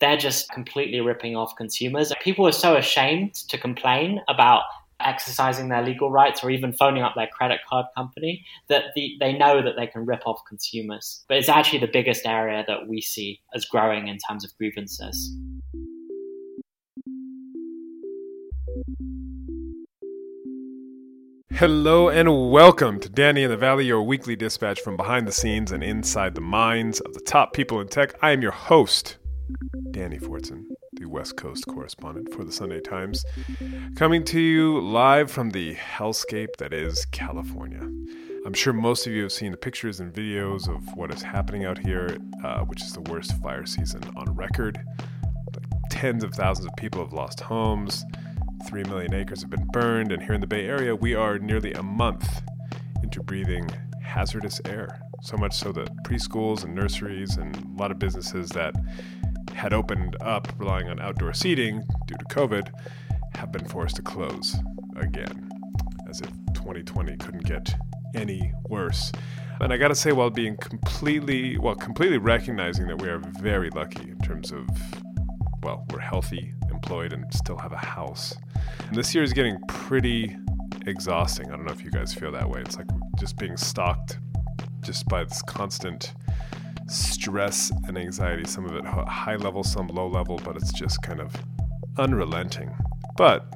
they're just completely ripping off consumers. People are so ashamed to complain about exercising their legal rights or even phoning up their credit card company that the, they know that they can rip off consumers. But it's actually the biggest area that we see as growing in terms of grievances. Hello and welcome to Danny in the Valley, your weekly dispatch from behind the scenes and inside the minds of the top people in tech. I am your host, Danny Fortson, the West Coast correspondent for the Sunday Times, coming to you live from the hellscape that is California. I'm sure most of you have seen the pictures and videos of what is happening out here, uh, which is the worst fire season on record. Like tens of thousands of people have lost homes, 3 million acres have been burned, and here in the Bay Area, we are nearly a month into breathing hazardous air. So much so that preschools and nurseries and a lot of businesses that had opened up relying on outdoor seating due to COVID have been forced to close again, as if 2020 couldn't get any worse. And I gotta say, while being completely, well, completely recognizing that we are very lucky in terms of, well, we're healthy, employed, and still have a house. And this year is getting pretty exhausting. I don't know if you guys feel that way. It's like just being stalked just by this constant stress and anxiety, some of it high level, some low level, but it's just kind of unrelenting. But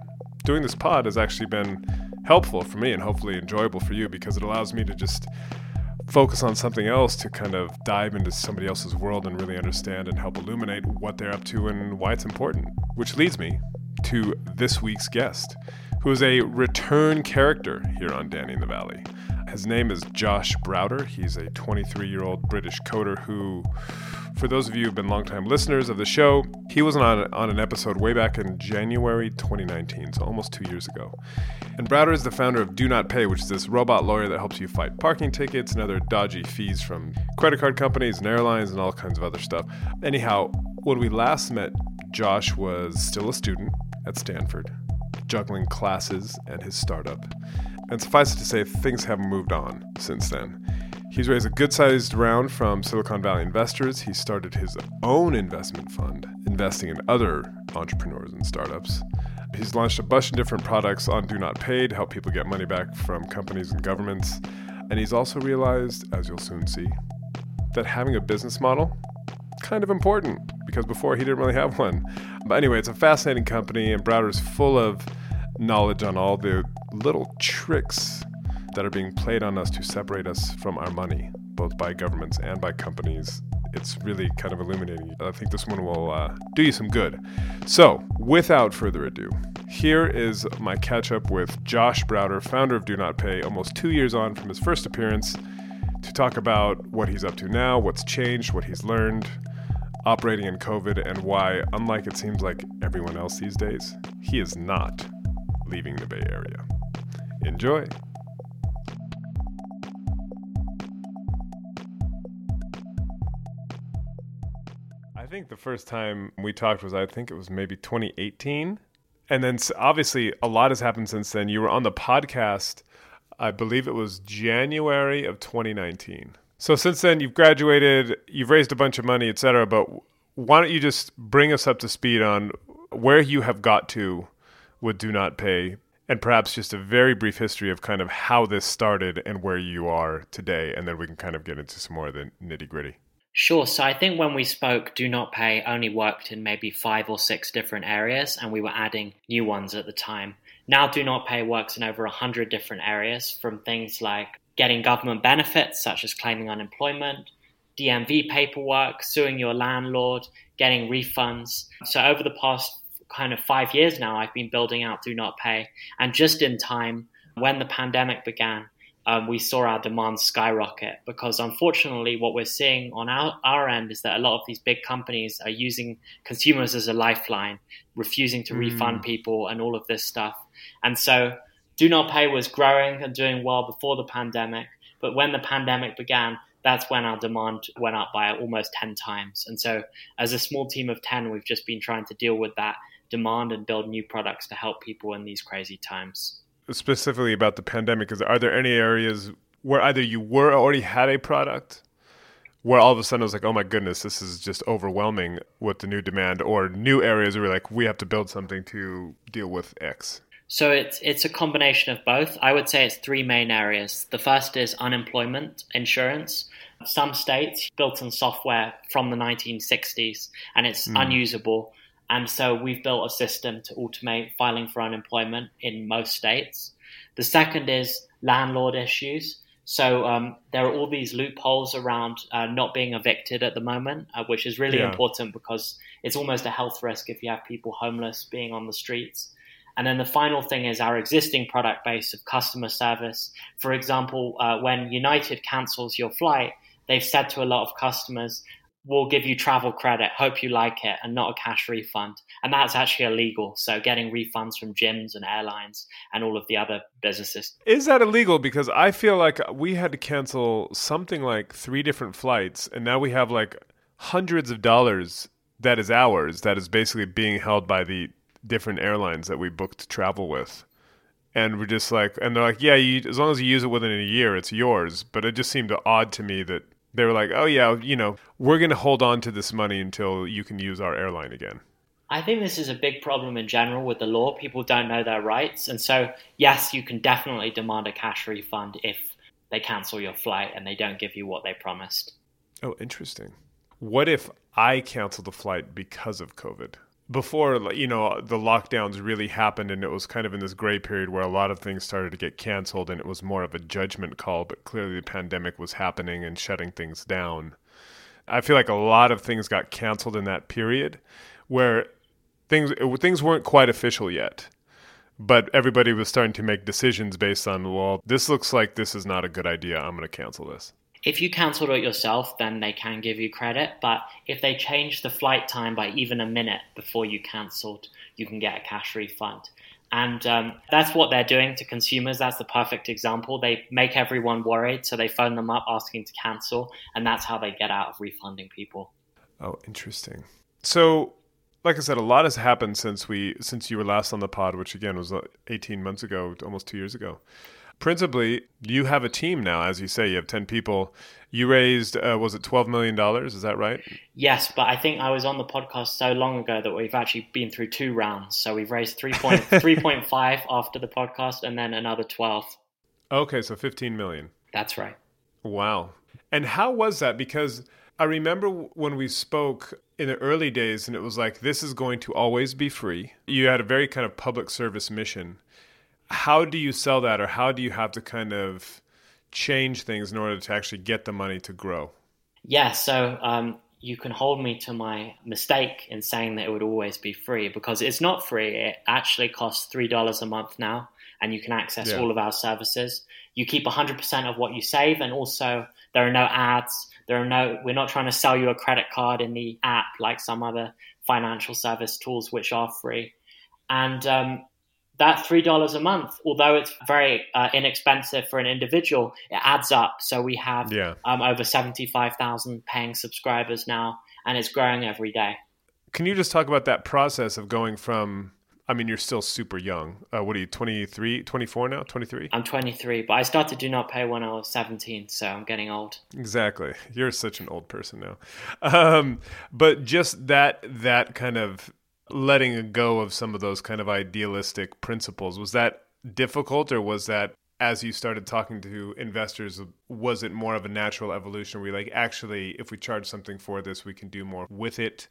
doing this pod has actually been helpful for me and hopefully enjoyable for you because it allows me to just focus on something else to kind of dive into somebody else's world and really understand and help illuminate what they're up to and why it's important. Which leads me to this week's guest, who is a return character here on Danny in the Valley. His name is Josh Browder. He's a 23 year old British coder who, for those of you who've been longtime listeners of the show, he was on, on an episode way back in January 2019, so almost two years ago. And Browder is the founder of Do Not Pay, which is this robot lawyer that helps you fight parking tickets and other dodgy fees from credit card companies and airlines and all kinds of other stuff. Anyhow, when we last met, Josh was still a student at Stanford, juggling classes and his startup. And suffice it to say, things have moved on since then. He's raised a good sized round from Silicon Valley investors. He started his own investment fund, investing in other entrepreneurs and startups. He's launched a bunch of different products on Do Not Pay to help people get money back from companies and governments. And he's also realized, as you'll soon see, that having a business model kind of important because before he didn't really have one. But anyway, it's a fascinating company, and Browder's full of knowledge on all the little tricks that are being played on us to separate us from our money, both by governments and by companies. It's really kind of illuminating. I think this one will uh, do you some good. So, without further ado, here is my catch up with Josh Browder, founder of Do Not Pay, almost two years on from his first appearance, to talk about what he's up to now, what's changed, what he's learned, operating in COVID, and why, unlike it seems like everyone else these days, he is not leaving the Bay Area. Enjoy! I think the first time we talked was, I think it was maybe 2018. And then obviously a lot has happened since then. You were on the podcast, I believe it was January of 2019. So since then, you've graduated, you've raised a bunch of money, et cetera. But why don't you just bring us up to speed on where you have got to with Do Not Pay, and perhaps just a very brief history of kind of how this started and where you are today, and then we can kind of get into some more of the nitty gritty. Sure. So I think when we spoke, Do Not Pay only worked in maybe five or six different areas, and we were adding new ones at the time. Now, Do Not Pay works in over 100 different areas from things like getting government benefits, such as claiming unemployment, DMV paperwork, suing your landlord, getting refunds. So, over the past kind of five years now, I've been building out Do Not Pay. And just in time, when the pandemic began, um, we saw our demand skyrocket because unfortunately, what we're seeing on our, our end is that a lot of these big companies are using consumers as a lifeline, refusing to mm. refund people, and all of this stuff. And so, Do Not Pay was growing and doing well before the pandemic. But when the pandemic began, that's when our demand went up by almost 10 times. And so, as a small team of 10, we've just been trying to deal with that demand and build new products to help people in these crazy times specifically about the pandemic is are there any areas where either you were already had a product where all of a sudden it was like, oh my goodness, this is just overwhelming with the new demand, or new areas where like we have to build something to deal with X? So it's it's a combination of both. I would say it's three main areas. The first is unemployment insurance. Some states built in software from the 1960s and it's mm. unusable. And so we've built a system to automate filing for unemployment in most states. The second is landlord issues. So um, there are all these loopholes around uh, not being evicted at the moment, uh, which is really yeah. important because it's almost a health risk if you have people homeless being on the streets. And then the final thing is our existing product base of customer service. For example, uh, when United cancels your flight, they've said to a lot of customers, will give you travel credit, hope you like it, and not a cash refund. And that's actually illegal. So getting refunds from gyms and airlines and all of the other businesses. Is that illegal? Because I feel like we had to cancel something like three different flights, and now we have like hundreds of dollars that is ours, that is basically being held by the different airlines that we booked travel with. And we're just like, and they're like, yeah, you, as long as you use it within a year, it's yours. But it just seemed odd to me that they were like, oh, yeah, you know, we're going to hold on to this money until you can use our airline again. I think this is a big problem in general with the law. People don't know their rights. And so, yes, you can definitely demand a cash refund if they cancel your flight and they don't give you what they promised. Oh, interesting. What if I canceled the flight because of COVID? Before you know the lockdowns really happened and it was kind of in this gray period where a lot of things started to get canceled and it was more of a judgment call but clearly the pandemic was happening and shutting things down. I feel like a lot of things got canceled in that period where things things weren't quite official yet but everybody was starting to make decisions based on well this looks like this is not a good idea. I'm going to cancel this if you cancelled it yourself, then they can give you credit. But if they change the flight time by even a minute before you cancelled, you can get a cash refund. And um, that's what they're doing to consumers. That's the perfect example. They make everyone worried, so they phone them up asking to cancel, and that's how they get out of refunding people. Oh, interesting. So, like I said, a lot has happened since we since you were last on the pod, which again was uh, 18 months ago, almost two years ago principally, you have a team now, as you say, you have 10 people. You raised, uh, was it $12 million? Is that right? Yes, but I think I was on the podcast so long ago that we've actually been through two rounds. So we've raised 3.5 after the podcast and then another 12. Okay, so 15 million. That's right. Wow. And how was that? Because I remember when we spoke in the early days and it was like, this is going to always be free. You had a very kind of public service mission how do you sell that or how do you have to kind of change things in order to actually get the money to grow? Yeah, so um, you can hold me to my mistake in saying that it would always be free because it's not free. It actually costs $3 a month now, and you can access yeah. all of our services. You keep 100% of what you save, and also there are no ads. There are no, we're not trying to sell you a credit card in the app like some other financial service tools which are free. And um, that three dollars a month, although it's very uh, inexpensive for an individual, it adds up. So we have yeah. um, over seventy five thousand paying subscribers now, and it's growing every day. Can you just talk about that process of going from? I mean, you're still super young. Uh, what are you, 23, 24 now? 23? I'm 23, but I started Do Not Pay when I was 17, so I'm getting old. Exactly. You're such an old person now. Um, but just that that kind of letting go of some of those kind of idealistic principles. Was that difficult, or was that as you started talking to investors, was it more of a natural evolution where you're like, actually, if we charge something for this, we can do more with it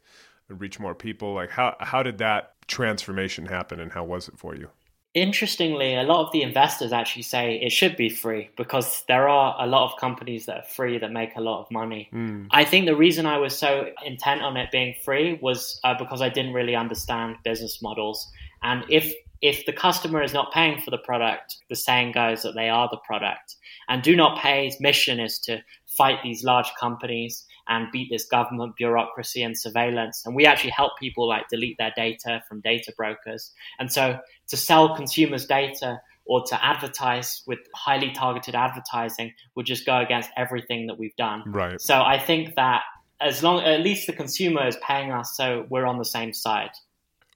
and reach more people? Like, how, how did that transformation happen and how was it for you? Interestingly, a lot of the investors actually say it should be free because there are a lot of companies that are free that make a lot of money. Mm. I think the reason I was so intent on it being free was uh, because I didn't really understand business models. And if if the customer is not paying for the product, the saying goes that they are the product. And Do Not Pay's mission is to fight these large companies and beat this government bureaucracy and surveillance. And we actually help people like delete their data from data brokers. And so to sell consumers data or to advertise with highly targeted advertising would just go against everything that we've done. Right. So I think that as long at least the consumer is paying us so we're on the same side.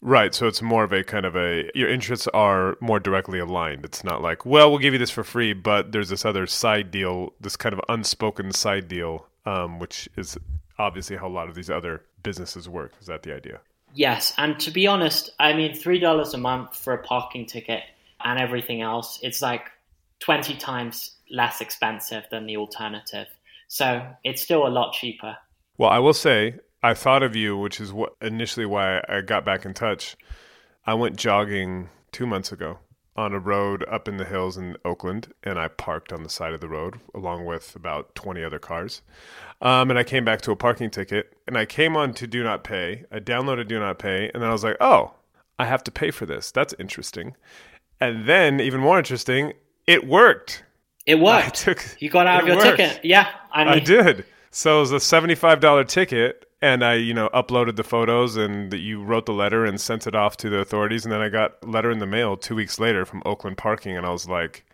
Right. So it's more of a kind of a your interests are more directly aligned. It's not like, well, we'll give you this for free, but there's this other side deal, this kind of unspoken side deal, um, which is obviously how a lot of these other businesses work. Is that the idea? Yes, and to be honest, I mean, three dollars a month for a parking ticket and everything else, it's like twenty times less expensive than the alternative. So it's still a lot cheaper. Well, I will say I thought of you, which is what initially why I got back in touch. I went jogging two months ago on a road up in the hills in Oakland, and I parked on the side of the road along with about 20 other cars. Um, and I came back to a parking ticket, and I came on to Do Not Pay. I downloaded Do Not Pay, and then I was like, oh, I have to pay for this. That's interesting. And then, even more interesting, it worked. It worked. took- you got out of your worked. ticket. Yeah, I mean, I did. So it was a seventy-five dollar ticket, and I, you know, uploaded the photos, and that you wrote the letter and sent it off to the authorities, and then I got a letter in the mail two weeks later from Oakland Parking, and I was like,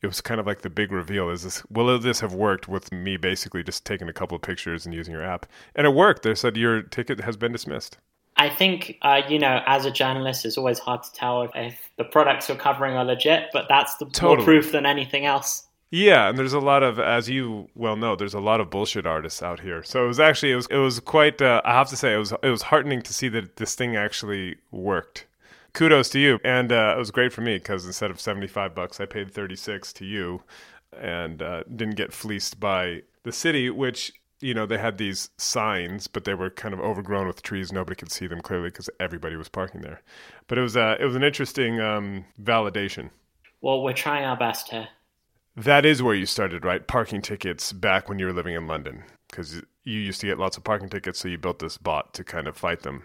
it was kind of like the big reveal: is this will this have worked with me basically just taking a couple of pictures and using your app, and it worked. They said your ticket has been dismissed. I think, uh, you know, as a journalist, it's always hard to tell if, if the products you're covering are legit, but that's the Totally. more proof than anything else. Yeah, and there's a lot of, as you well know, there's a lot of bullshit artists out here. So it was actually, it was, it was quite. Uh, I have to say, it was, it was heartening to see that this thing actually worked. Kudos to you, and uh, it was great for me because instead of seventy five bucks, I paid thirty six to you, and uh, didn't get fleeced by the city, which you know they had these signs, but they were kind of overgrown with trees. Nobody could see them clearly because everybody was parking there. But it was, uh, it was an interesting um, validation. Well, we're trying our best here. That is where you started, right? Parking tickets back when you were living in London, because you used to get lots of parking tickets, so you built this bot to kind of fight them.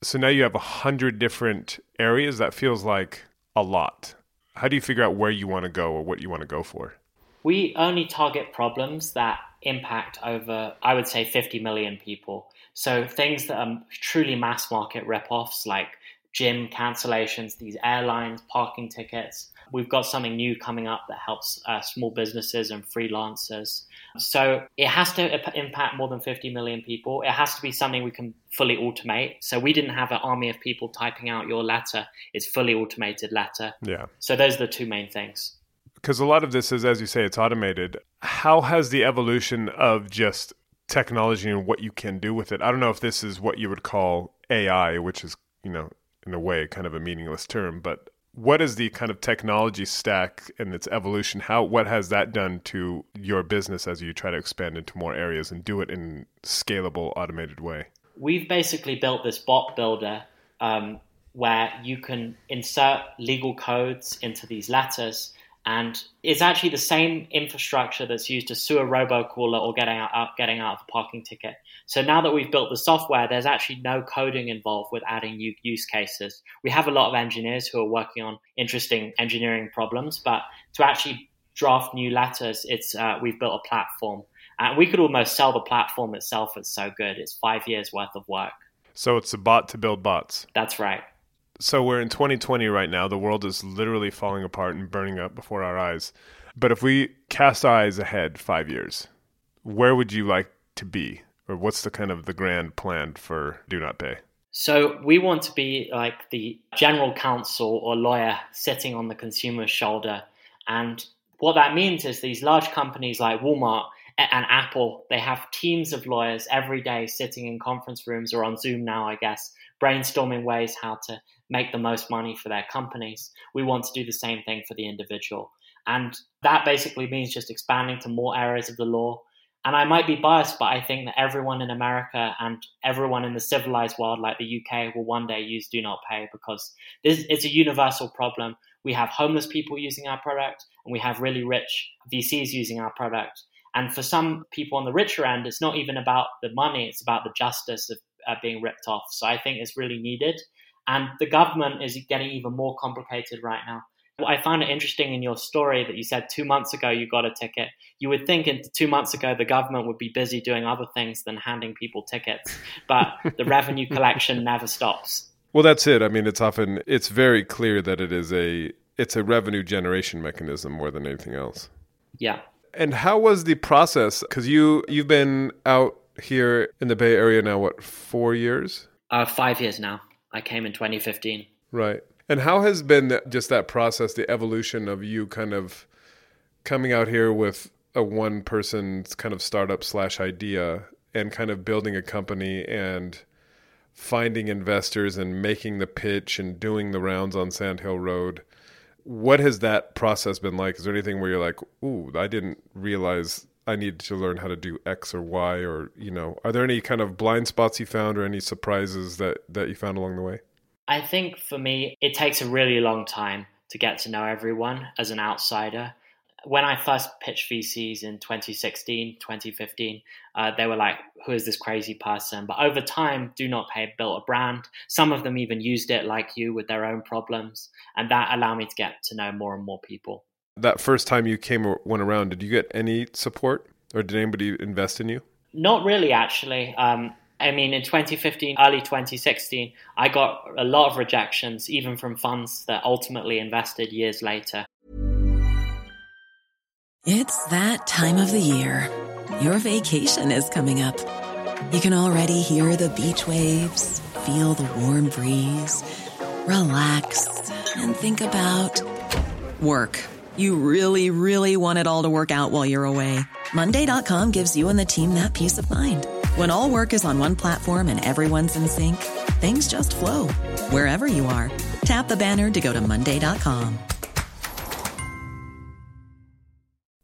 So now you have a hundred different areas. That feels like a lot. How do you figure out where you want to go or what you want to go for? We only target problems that impact over, I would say, 50 million people. So things that are truly mass market rip-offs like gym cancellations, these airlines, parking tickets. We've got something new coming up that helps uh, small businesses and freelancers. So it has to impact more than 50 million people. It has to be something we can fully automate. So we didn't have an army of people typing out your letter. It's fully automated letter. Yeah. So those are the two main things. Because a lot of this is, as you say, it's automated. How has the evolution of just technology and what you can do with it? I don't know if this is what you would call AI, which is, you know, in a way kind of a meaningless term, but what is the kind of technology stack and its evolution? How what has that done to your business as you try to expand into more areas and do it in scalable, automated way? We've basically built this bot builder um, where you can insert legal codes into these letters. And it's actually the same infrastructure that's used to sue a robocaller or getting out, out, getting out of a parking ticket. So now that we've built the software, there's actually no coding involved with adding new use cases. We have a lot of engineers who are working on interesting engineering problems, but to actually draft new letters, it's uh, we've built a platform. And we could almost sell the platform itself. It's so good. It's five years worth of work. So it's a bot to build bots. That's right. So we're in 2020 right now. The world is literally falling apart and burning up before our eyes. But if we cast eyes ahead five years, where would you like to be? Or what's the kind of the grand plan for Do Not Pay? So we want to be like the general counsel or lawyer sitting on the consumer's shoulder. And what that means is these large companies like Walmart and Apple, they have teams of lawyers every day sitting in conference rooms or on Zoom now, I guess, brainstorming ways how to make the most money for their companies. We want to do the same thing for the individual. And that basically means just expanding to more areas of the law. And I might be biased, but I think that everyone in America and everyone in the civilized world, like the UK, will one day use Do Not Pay because this it's a universal problem. we have homeless people using our product, and we have really rich VCs using our product. And for some people on the richer end, it's not even about the money, it's about the justice of uh, being ripped off. So I think it's really needed. And the government is getting even more complicated right now. I found it interesting in your story that you said two months ago you got a ticket. You would think in two months ago the government would be busy doing other things than handing people tickets, but the revenue collection never stops. Well, that's it. I mean, it's often it's very clear that it is a it's a revenue generation mechanism more than anything else. Yeah. And how was the process? Because you you've been out here in the Bay Area now, what four years? Uh, five years now. I came in 2015. Right. And how has been just that process, the evolution of you kind of coming out here with a one person kind of startup slash idea and kind of building a company and finding investors and making the pitch and doing the rounds on Sand Hill Road. What has that process been like? Is there anything where you're like, ooh, I didn't realize I needed to learn how to do X or Y or, you know, are there any kind of blind spots you found or any surprises that, that you found along the way? I think for me, it takes a really long time to get to know everyone as an outsider. When I first pitched VCs in 2016, 2015, uh, they were like, who is this crazy person? But over time, Do Not Pay built a brand. Some of them even used it like you with their own problems. And that allowed me to get to know more and more people. That first time you came or went around, did you get any support or did anybody invest in you? Not really, actually. Um, I mean, in 2015, early 2016, I got a lot of rejections, even from funds that ultimately invested years later. It's that time of the year. Your vacation is coming up. You can already hear the beach waves, feel the warm breeze, relax, and think about work. You really, really want it all to work out while you're away. Monday.com gives you and the team that peace of mind. When all work is on one platform and everyone's in sync, things just flow wherever you are. Tap the banner to go to Monday.com.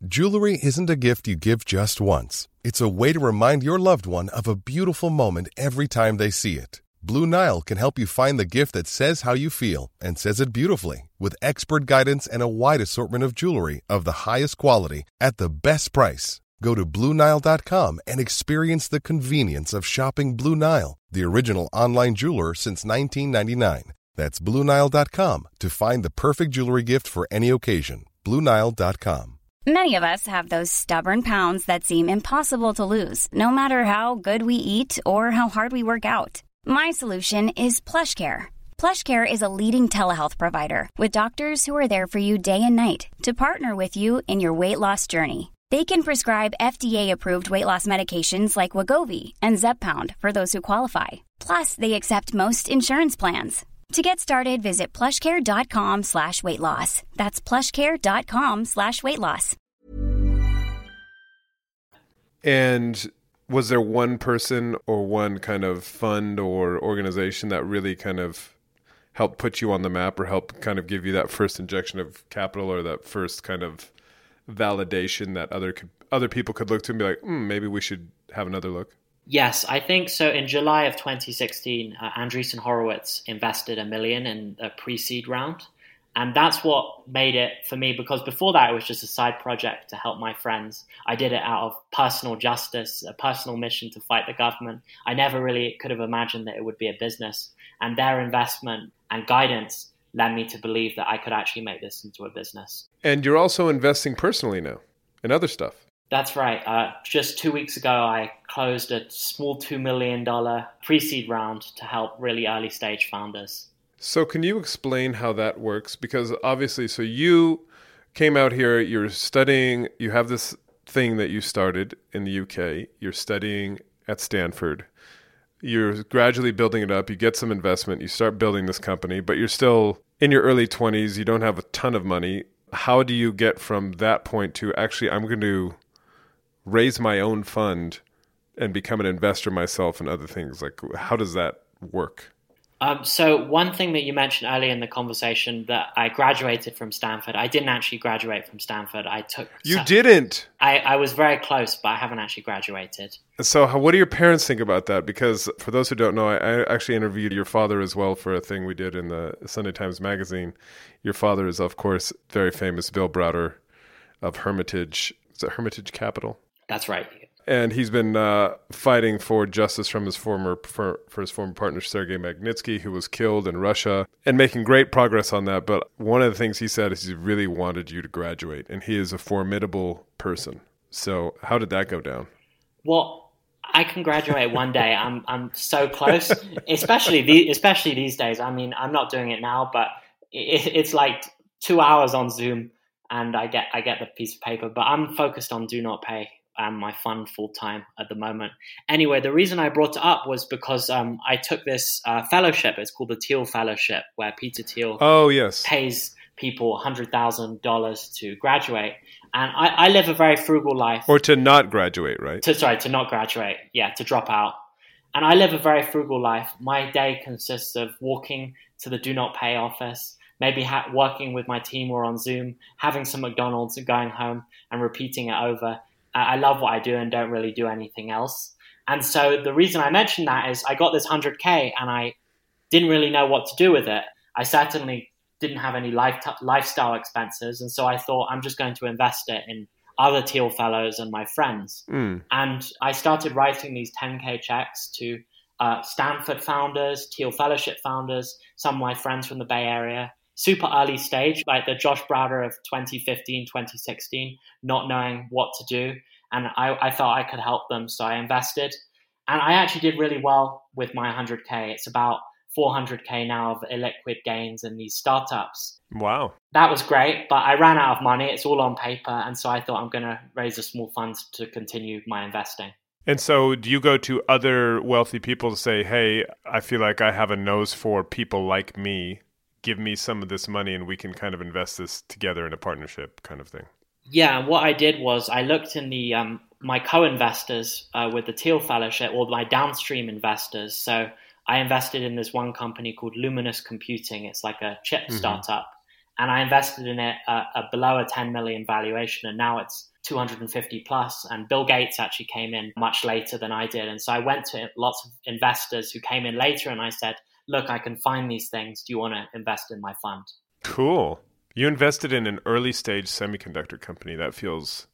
Jewelry isn't a gift you give just once, it's a way to remind your loved one of a beautiful moment every time they see it. Blue Nile can help you find the gift that says how you feel and says it beautifully with expert guidance and a wide assortment of jewelry of the highest quality at the best price. Go to BlueNile.com and experience the convenience of shopping Blue Nile, the original online jeweler since 1999. That's BlueNile.com to find the perfect jewelry gift for any occasion. BlueNile.com. Many of us have those stubborn pounds that seem impossible to lose, no matter how good we eat or how hard we work out. My solution is PlushCare. PlushCare is a leading telehealth provider with doctors who are there for you day and night to partner with you in your weight loss journey. They can prescribe FDA-approved weight loss medications like Wegovy and Zepbound for those who qualify. Plus, they accept most insurance plans. To get started, visit plushcare.com slash weight loss. That's plushcare.com slash weight loss. And was there one person or one kind of fund or organization that really kind of helped put you on the map or helped kind of give you that first injection of capital or that first kind of validation that other could, other people could look to and be like, mm, maybe we should have another look? Yes, I think so. In July of 2016, uh, Andreessen Horowitz invested a million in a pre-seed round, and that's what made it for me. Because before that, it was just a side project to help my friends. I did it out of personal justice, a personal mission to fight the government. I never really could have imagined that it would be a business, and their investment and guidance led me to believe that I could actually make this into a business. And you're also investing personally now in other stuff. That's right. Uh, just two weeks ago, I closed a small $2 million pre seed round to help really early stage founders. So, can you explain how that works? Because obviously, so you came out here, you're studying, you have this thing that you started in the UK, you're studying at Stanford. You're gradually building it up, you get some investment, you start building this company, but you're still in your early 20s, you don't have a ton of money. How do you get from that point to actually, I'm going to raise my own fund and become an investor myself and other things? Like, how does that work? Um, so one thing that you mentioned earlier in the conversation that I graduated from Stanford. I didn't actually graduate from Stanford. I took. You didn't. I, I was very close, but I haven't actually graduated. So, how, what do your parents think about that? Because for those who don't know, I, I actually interviewed your father as well for a thing we did in the Sunday Times Magazine. Your father is, of course, very famous Bill Browder of Hermitage. Is it Hermitage Capital? That's right and he's been uh, fighting for justice from his former for, for his former partner Sergei Magnitsky, who was killed in Russia, and making great progress on that. But one of the things he said is he really wanted you to graduate, and he is a formidable person. So how did that go down? Well, I can graduate one day. I'm I'm so close, especially the, especially these days. I mean, I'm not doing it now, but it, it's like two hours on Zoom, and I get I get the piece of paper. But I'm focused on do not pay um, my fund full time at the moment. Anyway, the reason I brought it up was because um, I took this uh, fellowship. It's called the Thiel Fellowship, where Peter Thiel oh yes pays people hundred thousand dollars to graduate. And I, I, live a very frugal life, or to not graduate, right? To sorry, to not graduate, yeah, to drop out. And I live a very frugal life. My day consists of walking to the Do Not Pay office, maybe ha- working with my team or on Zoom, having some McDonald's and going home and repeating it over. I love what I do and don't really do anything else. And so the reason I mentioned that is I got this 100K and I didn't really know what to do with it. I certainly didn't have any life t- lifestyle expenses. And so I thought I'm just going to invest it in other Thiel fellows and my friends. Mm. And I started writing these 10K checks to uh, Stanford founders, Thiel Fellowship founders, some of my friends from the Bay Area, super early stage, like the Josh Browder of 2015, 2016, not knowing what to do. And I, I thought I could help them. So I invested. And I actually did really well with my 100K. It's about 400K now of illiquid gains in these startups. Wow. That was great, but I ran out of money. It's all on paper. And so I thought I'm going to raise a small fund to continue my investing. And so, do you go to other wealthy people to say, hey, I feel like I have a nose for people like me give me some of this money and we can kind of invest this together in a partnership kind of thing? Yeah, what I did was I looked in the um, my co-investors uh, with the Thiel Fellowship or my downstream investors. So I invested in this one company called Luminous Computing. It's like a chip mm-hmm. startup, and I invested in it uh, uh, below a 10 million valuation, and now it's 250 plus. And Bill Gates actually came in much later than I did, and so I went to lots of investors who came in later, and I said, look, I can find these things. Do you want to invest in my fund? Cool. You invested in an early stage semiconductor company. That feels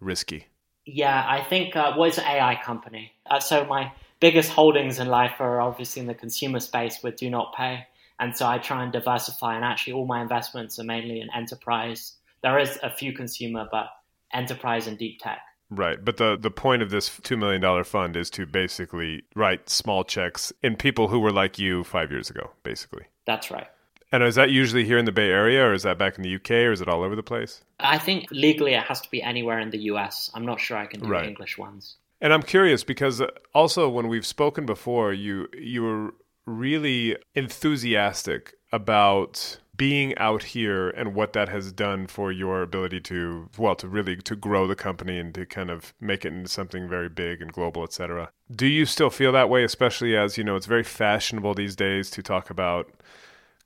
risky. Yeah, I think uh, is an AI company? Uh, so my biggest holdings in life are obviously in the consumer space with Do Not Pay. And so I try and diversify, and actually, all my investments are mainly in enterprise. There is a few consumer, but enterprise and deep tech. Right, but the the point of this two million dollar fund is to basically write small checks in people who were like you five years ago, basically. That's right. And is that usually here in the Bay Area, or is that back in the UK, or is it all over the place? I think legally it has to be anywhere in the US. I'm not sure I can do right. English ones. And I'm curious because uh, also when we've spoken before, you you were really enthusiastic about being out here and what that has done for your ability to well to really to grow the company and to kind of make it into something very big and global etc do you still feel that way especially as you know it's very fashionable these days to talk about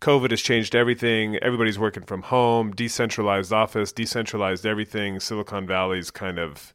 covid has changed everything everybody's working from home decentralized office decentralized everything silicon valley's kind of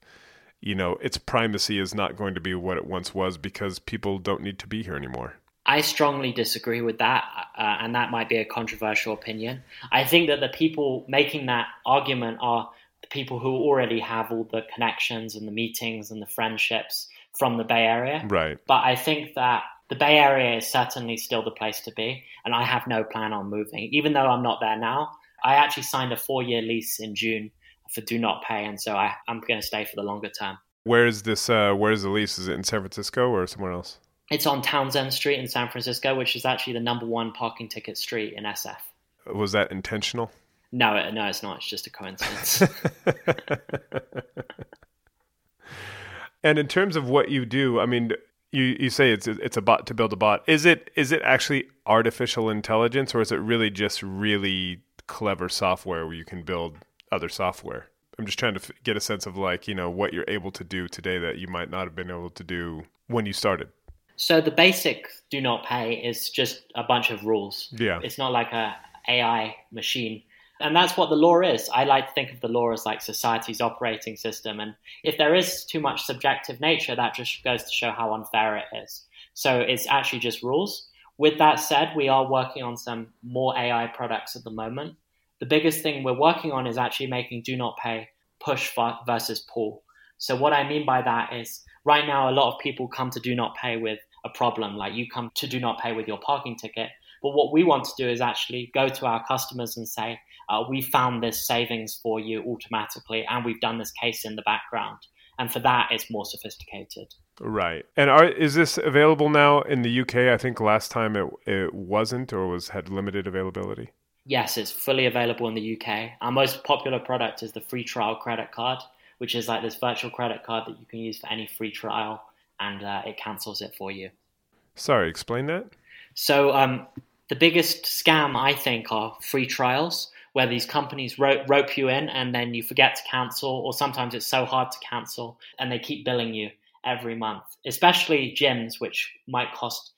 you know its primacy is not going to be what it once was because people don't need to be here anymore I strongly disagree with that, uh, and that might be a controversial opinion. I think that the people making that argument are the people who already have all the connections and the meetings and the friendships from the Bay Area. Right. But I think that the Bay Area is certainly still the place to be, and I have no plan on moving. Even though I'm not there now, I actually signed a four year lease in June for Do Not Pay, and so I, am going to stay for the longer term. Where is this? Uh, where is the lease? Is it in San Francisco or somewhere else? It's on Townsend Street in San Francisco, which is actually the number one parking ticket street in SF. Was that intentional? No, no, it's not. It's just a coincidence. and in terms of what you do, I mean, you, you say it's it's a bot to build a bot. Is it is it actually artificial intelligence, or is it really just really clever software where you can build other software? I'm just trying to get a sense of like you know what you're able to do today that you might not have been able to do when you started. So the basic do not pay is just a bunch of rules. Yeah. It's not like a AI machine. And that's what the law is. I like to think of the law as like society's operating system. And if there is too much subjective nature, that just goes to show how unfair it is. So it's actually just rules. With that said, we are working on some more AI products at the moment. The biggest thing we're working on is actually making do not pay push versus pull. So what I mean by that is right now a lot of people come to do not pay with a problem like you come to do not pay with your parking ticket. But what we want to do is actually go to our customers and say, uh, we found this savings for you automatically, and we've done this case in the background. And for that, it's more sophisticated. Right. And are, is this available now in the UK? I think last time it, it wasn't or was had limited availability. Yes, it's fully available in the UK. Our most popular product is the free trial credit card, which is like this virtual credit card that you can use for any free trial and uh, it cancels it for you. Sorry, explain that. So, um, the biggest scam, I think, are free trials where these companies rope, rope you in and then you forget to cancel, or sometimes it's so hard to cancel and they keep billing you every month, especially gyms, which might cost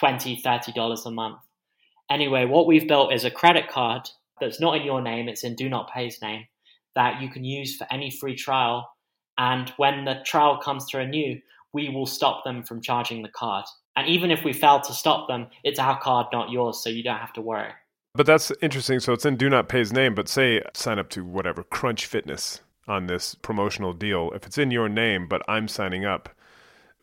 $20, $30 a month. Anyway, what we've built is a credit card that's not in your name, it's in Do Not Pay's name, that you can use for any free trial. And when the trial comes to renew, we will stop them from charging the card. And even if we fail to stop them, it's our card, not yours, so you don't have to worry. But that's interesting. So it's in Do Not Pay's name, but say sign up to whatever, Crunch Fitness on this promotional deal. If it's in your name, but I'm signing up,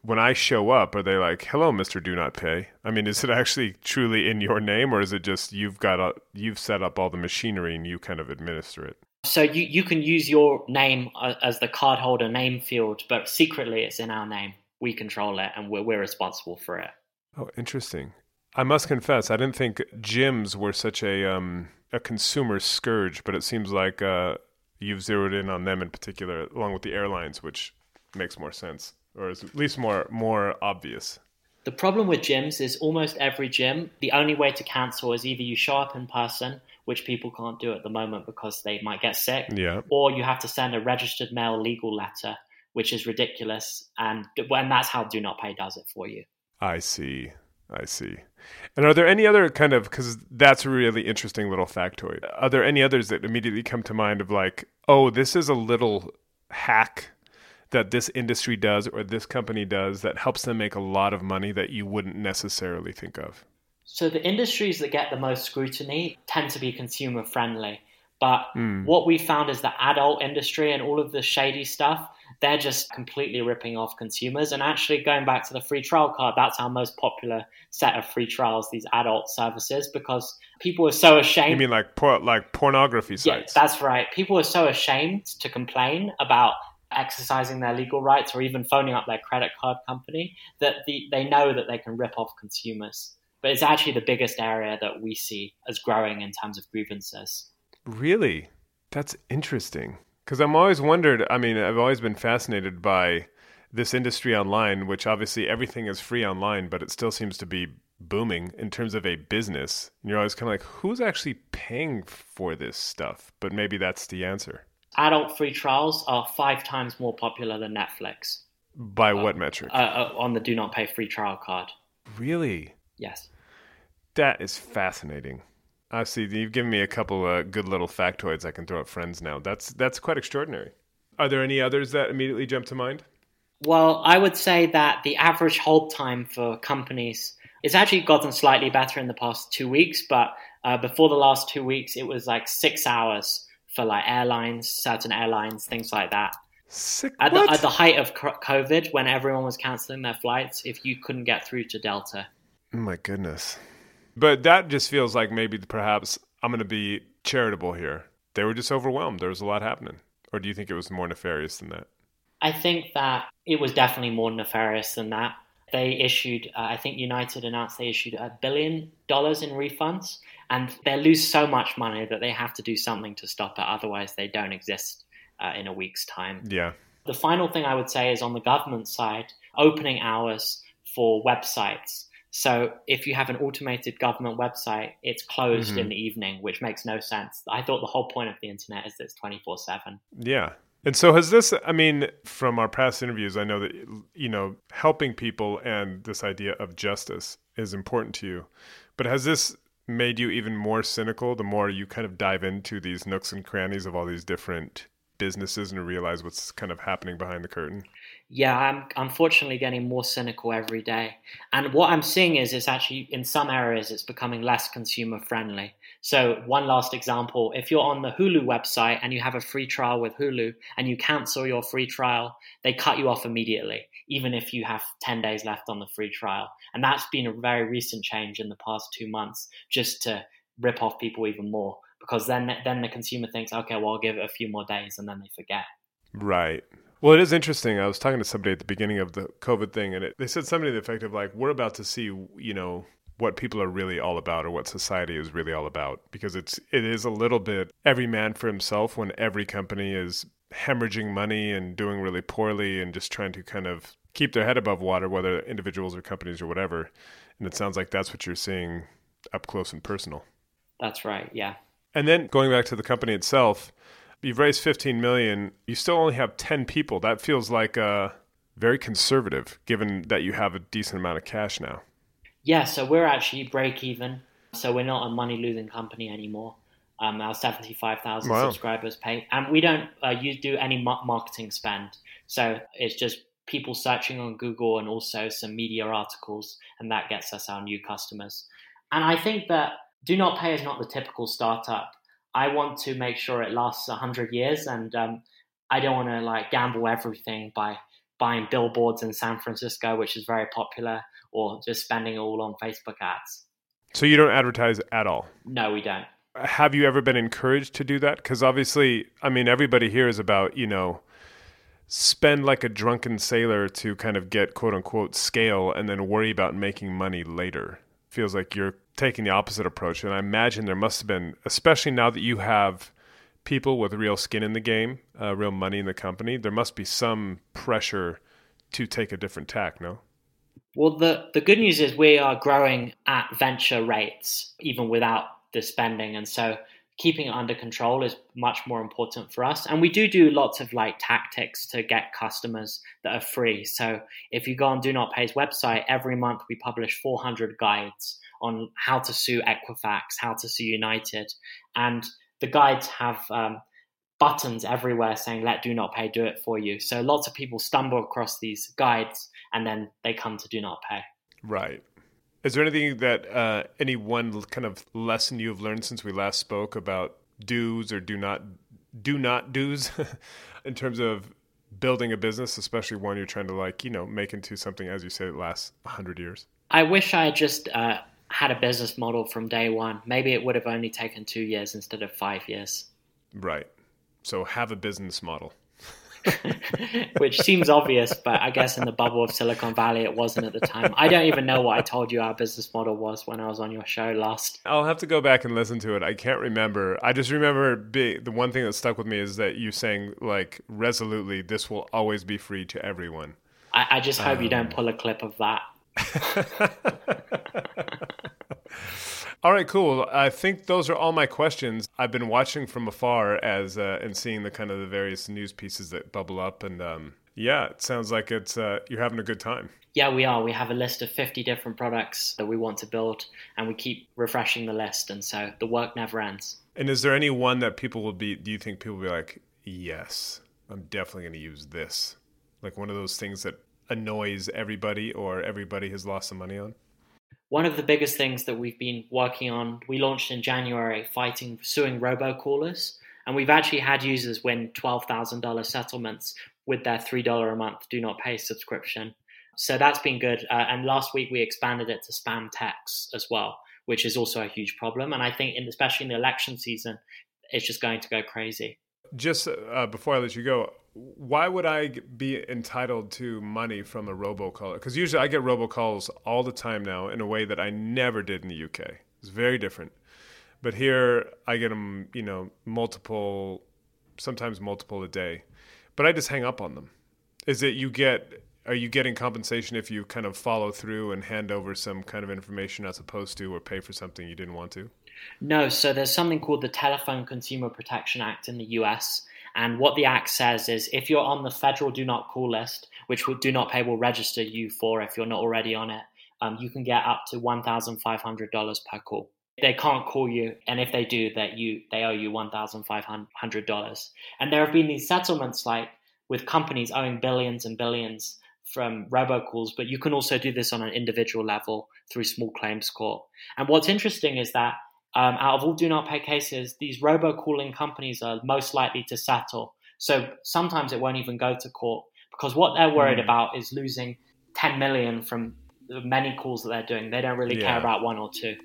when I show up, are they like, "Hello, Mister Do Not Pay"? I mean, is it actually truly in your name, or is it just you've got a, you've set up all the machinery and you kind of administer it? So you you can use your name uh, as the cardholder name field, but secretly it's in our name. We control it, and we're we're responsible for it. Oh, interesting. I must confess, I didn't think gyms were such a um, a consumer scourge, but it seems like uh, you've zeroed in on them in particular, along with the airlines, which makes more sense or is at least more more obvious. The problem with gyms is almost every gym, the only way to cancel is either you show up in person, which people can't do at the moment because they might get sick, yeah. or you have to send a registered mail legal letter, which is ridiculous. And when that's how Do Not Pay does it for you. I see. I see. And are there any other kind of because that's a really interesting little factoid. Are there any others that immediately come to mind of like, oh, this is a little hack that this industry does or this company does that helps them make a lot of money that you wouldn't necessarily think of? So the industries that get the most scrutiny tend to be consumer friendly. But mm. what we found is the adult industry and all of the shady stuff, they're just completely ripping off consumers. And actually, going back to the free trial card, that's our most popular set of free trials, these adult services, because people are so ashamed. You mean like por- like pornography sites? Yeah, that's right. People are so ashamed to complain about exercising their legal rights or even phoning up their credit card company that the, they know that they can rip off consumers. But it's actually the biggest area that we see as growing in terms of grievances. Really? That's interesting. Because I'm always wondered, I mean, I've always been fascinated by this industry online, which obviously everything is free online, but it still seems to be booming in terms of a business. And you're always kind of like, who's actually paying for this stuff? But maybe that's the answer adult free trials are five times more popular than Netflix. By what metric? Uh, uh, on the do not pay free trial card. Really? Yes. That is fascinating. I see. You've given me a couple of good little factoids I can throw at friends now. That's that's quite extraordinary. Are there any others that immediately jump to mind? Well, I would say that the average hold time for companies it's actually gotten slightly better in the past two weeks, but uh, before the last two weeks, it was like six hours for like airlines, certain airlines, things like that. Sick, at, the, at the height of COVID, when everyone was canceling their flights, if you couldn't get through to Delta. Oh my goodness. But that just feels like maybe perhaps I'm going to be charitable here. They were just overwhelmed. There was a lot happening. Or do you think it was more nefarious than that? I think that it was definitely more nefarious than that. They issued, uh, I think United announced they issued a billion dollars in refunds and they lose so much money that they have to do something to stop it. Otherwise, they don't exist uh, in a week's time. Yeah. The final thing I would say is on the government side, opening hours for websites. So if you have an automated government website, it's closed mm-hmm. in the evening, which makes no sense. I thought the whole point of the internet is that it's 24 7. Yeah. And so has this, I mean, from our past interviews, I know that, you know, helping people and this idea of justice is important to you. But has this made you even more cynical the more you kind of dive into these nooks and crannies of all these different businesses and realize what's kind of happening behind the curtain? Yeah, I'm unfortunately getting more cynical every day. And what I'm seeing is it's actually in some areas it's becoming less consumer friendly. So one last example, if you're on the Hulu website and you have a free trial with Hulu and you cancel your free trial, they cut you off immediately, even if you have 10 days left on the free trial. And that's been a very recent change in the past 2 months just to rip off people even more because then then the consumer thinks, okay, well, I'll give it a few more days, and then they forget. Right. Well, it is interesting. I was talking to somebody at the beginning of the COVID thing, and it, they said something to the effect of like, "We're about to see, you know, what people are really all about, or what society is really all about," because it's it is a little bit every man for himself when every company is hemorrhaging money and doing really poorly and just trying to kind of keep their head above water, whether individuals or companies or whatever. And it sounds like that's what you're seeing up close and personal. That's right. Yeah. And then going back to the company itself, you've raised 15 million. You still only have 10 people. That feels like uh, very conservative, given that you have a decent amount of cash now. Yeah, so we're actually break even. So we're not a money losing company anymore. Um, our 75,000 wow. subscribers pay, and we don't uh, use, do any marketing spend. So it's just people searching on Google and also some media articles, and that gets us our new customers. And I think that do not pay is not the typical startup. I want to make sure it lasts 100 years, and um, I don't want to like gamble everything by buying billboards in San Francisco, which is very popular, or just spending all on Facebook ads. So you don't advertise at all? No, we don't. Have you ever been encouraged to do that? Because obviously, I mean, everybody here is about, you know, spend like a drunken sailor to kind of get quote unquote scale and then worry about making money later. Feels like you're taking the opposite approach. And I imagine there must have been, especially now that you have people with real skin in the game, uh, real money in the company, there must be some pressure to take a different tack, no? Well, the, the good news is we are growing at venture rates, even without the spending. And so keeping it under control is much more important for us. And we do do lots of like tactics to get customers that are free. So if you go on Do Not Pay's website, every month we publish 400 guides on how to sue Equifax, how to sue United, and the guides have um, buttons everywhere saying "Let Do Not Pay do it for you." So lots of people stumble across these guides and then they come to Do Not Pay. Right. Is there anything that uh, any one kind of lesson you've learned since we last spoke about do's or do not do not do's in terms of building a business, especially one you're trying to like you know make into something as you say it lasts hundred years? I wish I had just uh, had a business model from day one, maybe it would have only taken two years instead of five years. Right. So have a business model. Which seems obvious, but I guess in the bubble of Silicon Valley, it wasn't at the time. I don't even know what I told you our business model was when I was on your show last. I'll have to go back and listen to it. I can't remember. I just remember the one thing that stuck with me is that you saying like resolutely, "This will always be free to everyone." I, I just hope um, you don't um, pull a clip of that. all right, cool. I think those are all my questions. I've been watching from afar as uh, and seeing the kind of the various news pieces that bubble up, and um, yeah, it sounds like it's uh, you're having a good time. Yeah, we are. We have a list of 50 different products that we want to build, and we keep refreshing the list, and so the work never ends. And is there any one that people will be? Do you think people will be like, yes, I'm definitely going to use this? Like one of those things that annoys everybody or everybody has lost some money on? One of the biggest things that we've been working on, we launched in January, fighting suing robocallers. And we've actually had users win $12,000 settlements with their $3 a month do not pay subscription. So that's been good. Uh, and last week we expanded it to spam texts as well, which is also a huge problem. And I think, in, especially in the election season, it's just going to go crazy. Just uh, before I let you go, why would I be entitled to money from a robocaller? Because usually I get robocalls all the time now in a way that I never did in the UK. It's very different. But here I get them, you know, multiple, sometimes multiple a day. But I just hang up on them. Is it you get, are you getting compensation if you kind of follow through and hand over some kind of information as opposed to or pay for something you didn't want to? No. So there's something called the Telephone Consumer Protection Act in the US And what the Act says is if you're on the federal do not call list, which do not pay will register you for if you're not already on it, um, you can get up to $1,500 per call. They can't call you, and if they do, that you they owe you $1,500. And there have been these settlements like with companies owing billions and billions from robocalls, but you can also do this on an individual level through small claims court. And what's interesting is that um, out of all do not pay cases, these robocalling companies are most likely to settle. So sometimes it won't even go to court because what they're worried mm. about is losing 10 million from the many calls that they're doing. They don't really yeah. care about one or two.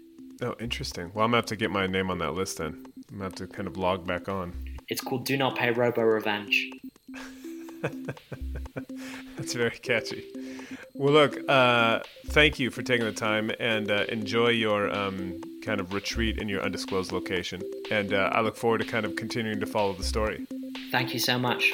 Oh, interesting. Well, I'm going to have to get my name on that list then. I'm going to have to kind of log back on. It's called Do Not Pay Robo Revenge. That's very catchy. Well, look, uh, thank you for taking the time and uh, enjoy your um, kind of retreat in your undisclosed location. And uh, I look forward to kind of continuing to follow the story. Thank you so much.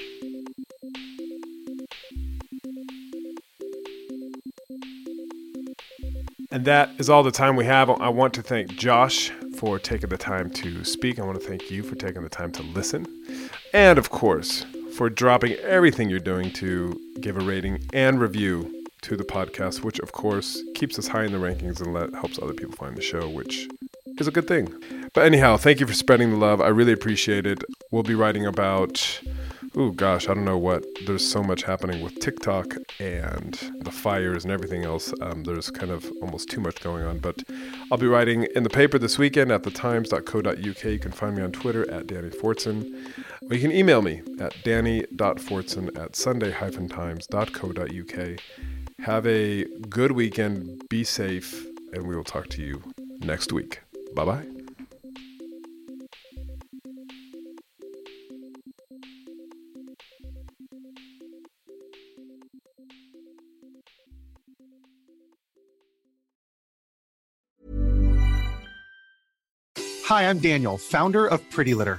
And that is all the time we have. I want to thank Josh for taking the time to speak. I want to thank you for taking the time to listen. And of course, for dropping everything you're doing to give a rating and review to the podcast, which of course keeps us high in the rankings and let, helps other people find the show, which is a good thing. But anyhow, thank you for spreading the love. I really appreciate it. We'll be writing about, oh gosh, I don't know what. There's so much happening with TikTok and the fires and everything else. Um, there's kind of almost too much going on. But I'll be writing in the paper this weekend at thetimes.co.uk. You can find me on Twitter at Danny Fortson. Or you can email me at danny.fortson at sunday-times.co.uk. Have a good weekend. Be safe. And we will talk to you next week. Bye bye. Hi, I'm Daniel, founder of Pretty Litter.